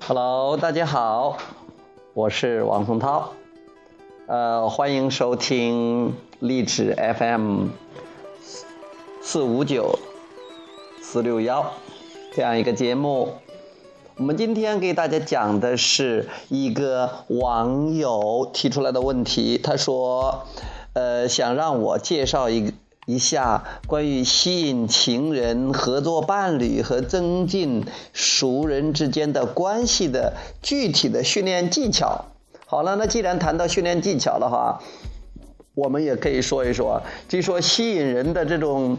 Hello，大家好，我是王松涛，呃，欢迎收听励志 FM 四五九四六幺这样一个节目。我们今天给大家讲的是一个网友提出来的问题，他说，呃，想让我介绍一。一下关于吸引情人、合作伴侣和增进熟人之间的关系的具体的训练技巧。好了，那既然谈到训练技巧的话，我们也可以说一说。据说吸引人的这种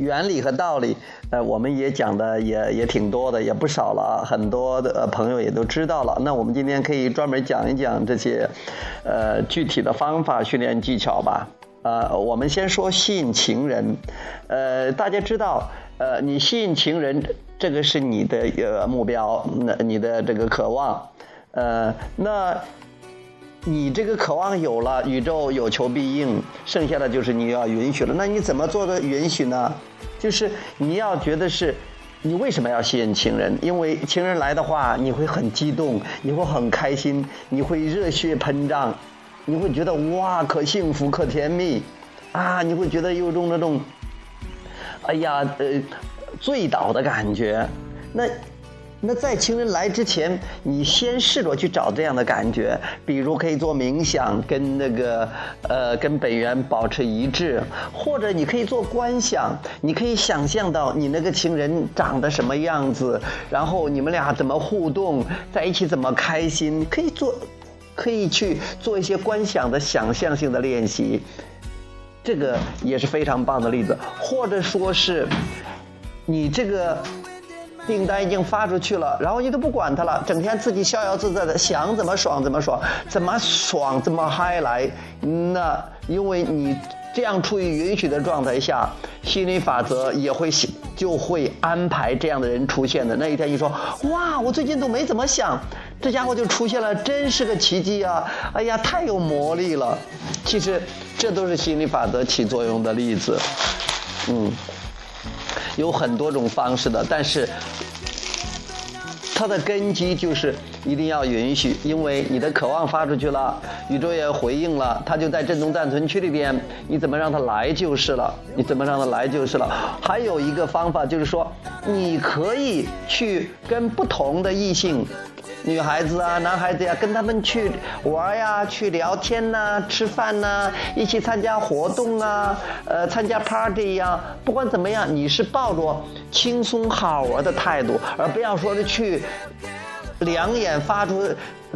原理和道理，呃，我们也讲的也也挺多的，也不少了，很多的朋友也都知道了。那我们今天可以专门讲一讲这些，呃，具体的方法、训练技巧吧。呃，我们先说吸引情人。呃，大家知道，呃，你吸引情人，这个是你的呃目标，那你的这个渴望。呃，那你这个渴望有了，宇宙有求必应，剩下的就是你要允许了。那你怎么做的允许呢？就是你要觉得是，你为什么要吸引情人？因为情人来的话，你会很激动，你会很开心，你会热血膨胀。你会觉得哇，可幸福可甜蜜，啊，你会觉得有种那种，哎呀，呃，醉倒的感觉。那，那在情人来之前，你先试着去找这样的感觉，比如可以做冥想，跟那个呃，跟本源保持一致，或者你可以做观想，你可以想象到你那个情人长得什么样子，然后你们俩怎么互动，在一起怎么开心，可以做。可以去做一些观想的想象性的练习，这个也是非常棒的例子。或者说是，你这个订单已经发出去了，然后你都不管它了，整天自己逍遥自在的，想怎么爽怎么爽，怎么爽怎么嗨来。那因为你。这样处于允许的状态下，心理法则也会就会安排这样的人出现的。那一天你说，哇，我最近都没怎么想，这家伙就出现了，真是个奇迹啊！哎呀，太有魔力了。其实这都是心理法则起作用的例子。嗯，有很多种方式的，但是。它的根基就是一定要允许，因为你的渴望发出去了，宇宙也回应了，它就在振动暂存区里边，你怎么让它来就是了，你怎么让它来就是了。还有一个方法就是说，你可以去跟不同的异性。女孩子啊，男孩子呀，跟他们去玩呀，去聊天呐，吃饭呐，一起参加活动啊，呃，参加 party 呀。不管怎么样，你是抱着轻松好玩的态度，而不要说是去两眼发出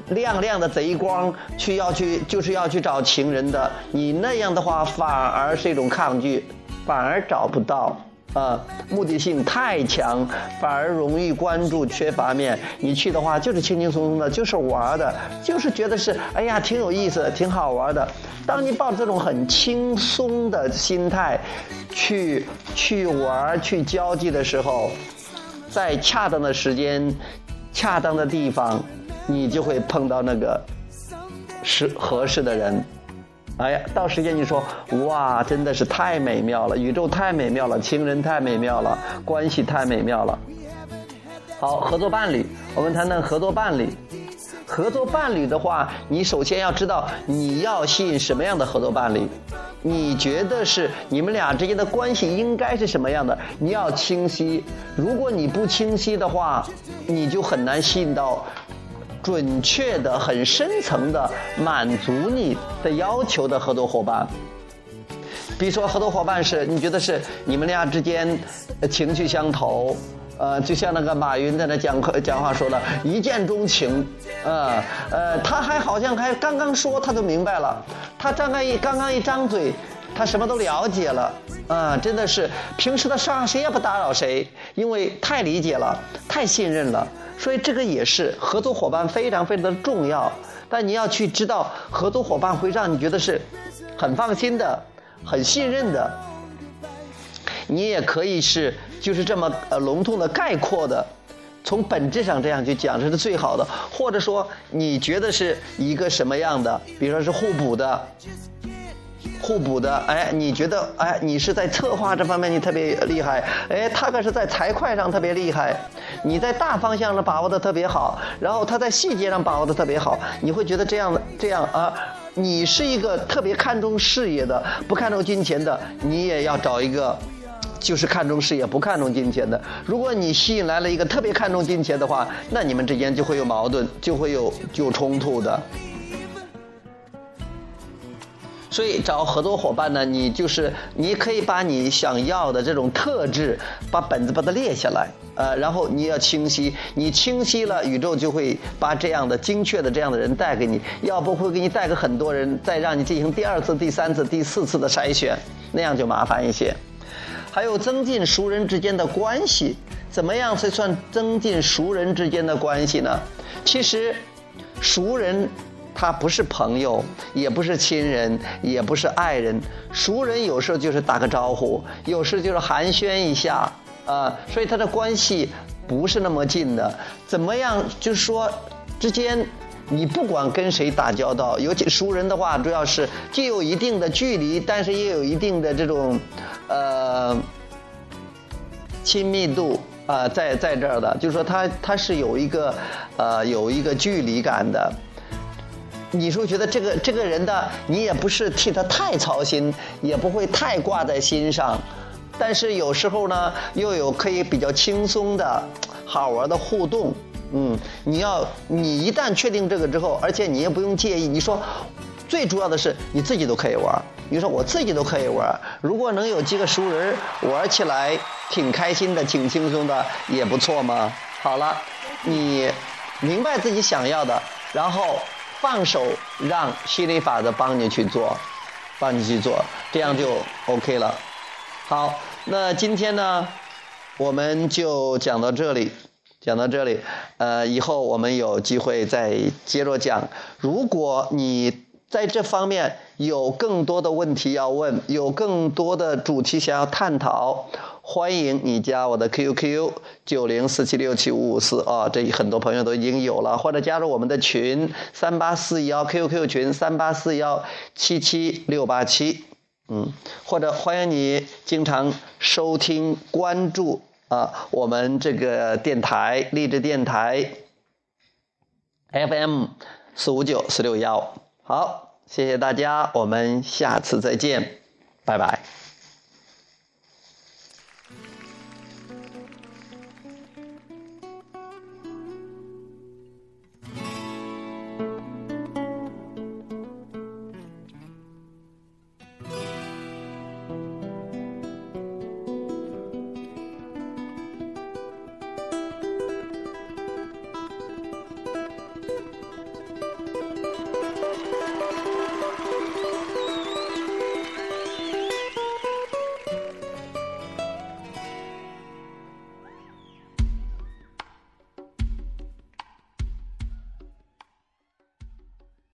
亮亮的贼光，去要去就是要去找情人的。你那样的话，反而是一种抗拒，反而找不到。啊，目的性太强，反而容易关注缺乏面。你去的话，就是轻轻松松的，就是玩的，就是觉得是，哎呀，挺有意思，挺好玩的。当你抱着这种很轻松的心态，去去玩、去交际的时候，在恰当的时间、恰当的地方，你就会碰到那个适合适的人。哎呀，到时间你说，哇，真的是太美妙了，宇宙太美妙了，情人太美妙了，关系太美妙了。好，合作伴侣，我们谈谈合作伴侣。合作伴侣的话，你首先要知道你要吸引什么样的合作伴侣，你觉得是你们俩之间的关系应该是什么样的？你要清晰。如果你不清晰的话，你就很难吸引到。准确的、很深层的满足你的要求的合作伙伴，比如说合作伙伴是你觉得是你们俩之间情绪相投，呃，就像那个马云在那讲课讲话说的一见钟情，呃呃，他还好像还刚刚说他都明白了，他张开一刚刚一张嘴，他什么都了解了，啊，真的是平时的事谁也不打扰谁，因为太理解了，太信任了。所以这个也是合作伙伴非常非常的重要，但你要去知道合作伙伴会让你觉得是很放心的、很信任的。你也可以是就是这么呃笼统的概括的，从本质上这样去讲，这是最好的。或者说，你觉得是一个什么样的？比如说是互补的，互补的。哎，你觉得哎，你是在策划这方面你特别厉害，哎，他可是在财会上特别厉害，你在大方向上把握的特别好，然后他在细节上把握的特别好，你会觉得这样的这样啊。你是一个特别看重事业的，不看重金钱的，你也要找一个，就是看重事业不看重金钱的。如果你吸引来了一个特别看重金钱的话，那你们之间就会有矛盾，就会有有冲突的。所以找合作伙伴呢，你就是你可以把你想要的这种特质，把本子把它列下来，呃，然后你要清晰，你清晰了，宇宙就会把这样的精确的这样的人带给你，要不会给你带个很多人，再让你进行第二次、第三次、第四次的筛选，那样就麻烦一些。还有增进熟人之间的关系，怎么样才算增进熟人之间的关系呢？其实，熟人。他不是朋友，也不是亲人，也不是爱人。熟人有时候就是打个招呼，有时就是寒暄一下，啊，所以他的关系不是那么近的。怎么样？就是说，之间你不管跟谁打交道，尤其熟人的话，主要是既有一定的距离，但是也有一定的这种，呃，亲密度啊，在在这儿的，就是说他他是有一个呃有一个距离感的。你说觉得这个这个人的，你也不是替他太操心，也不会太挂在心上，但是有时候呢，又有可以比较轻松的、好玩的互动。嗯，你要你一旦确定这个之后，而且你也不用介意。你说，最主要的是你自己都可以玩。你说我自己都可以玩，如果能有几个熟人玩起来挺开心的、挺轻松的，也不错嘛。好了，你明白自己想要的，然后。放手，让心理法则帮你去做，帮你去做，这样就 OK 了。好，那今天呢，我们就讲到这里，讲到这里。呃，以后我们有机会再接着讲。如果你在这方面有更多的问题要问，有更多的主题想要探讨。欢迎你加我的 QQ 九零四七六七五五四啊，这很多朋友都已经有了，或者加入我们的群三八四幺 QQ 群三八四幺七七六八七，嗯，或者欢迎你经常收听关注啊我们这个电台励志电台 FM 四五九四六幺，好，谢谢大家，我们下次再见，拜拜。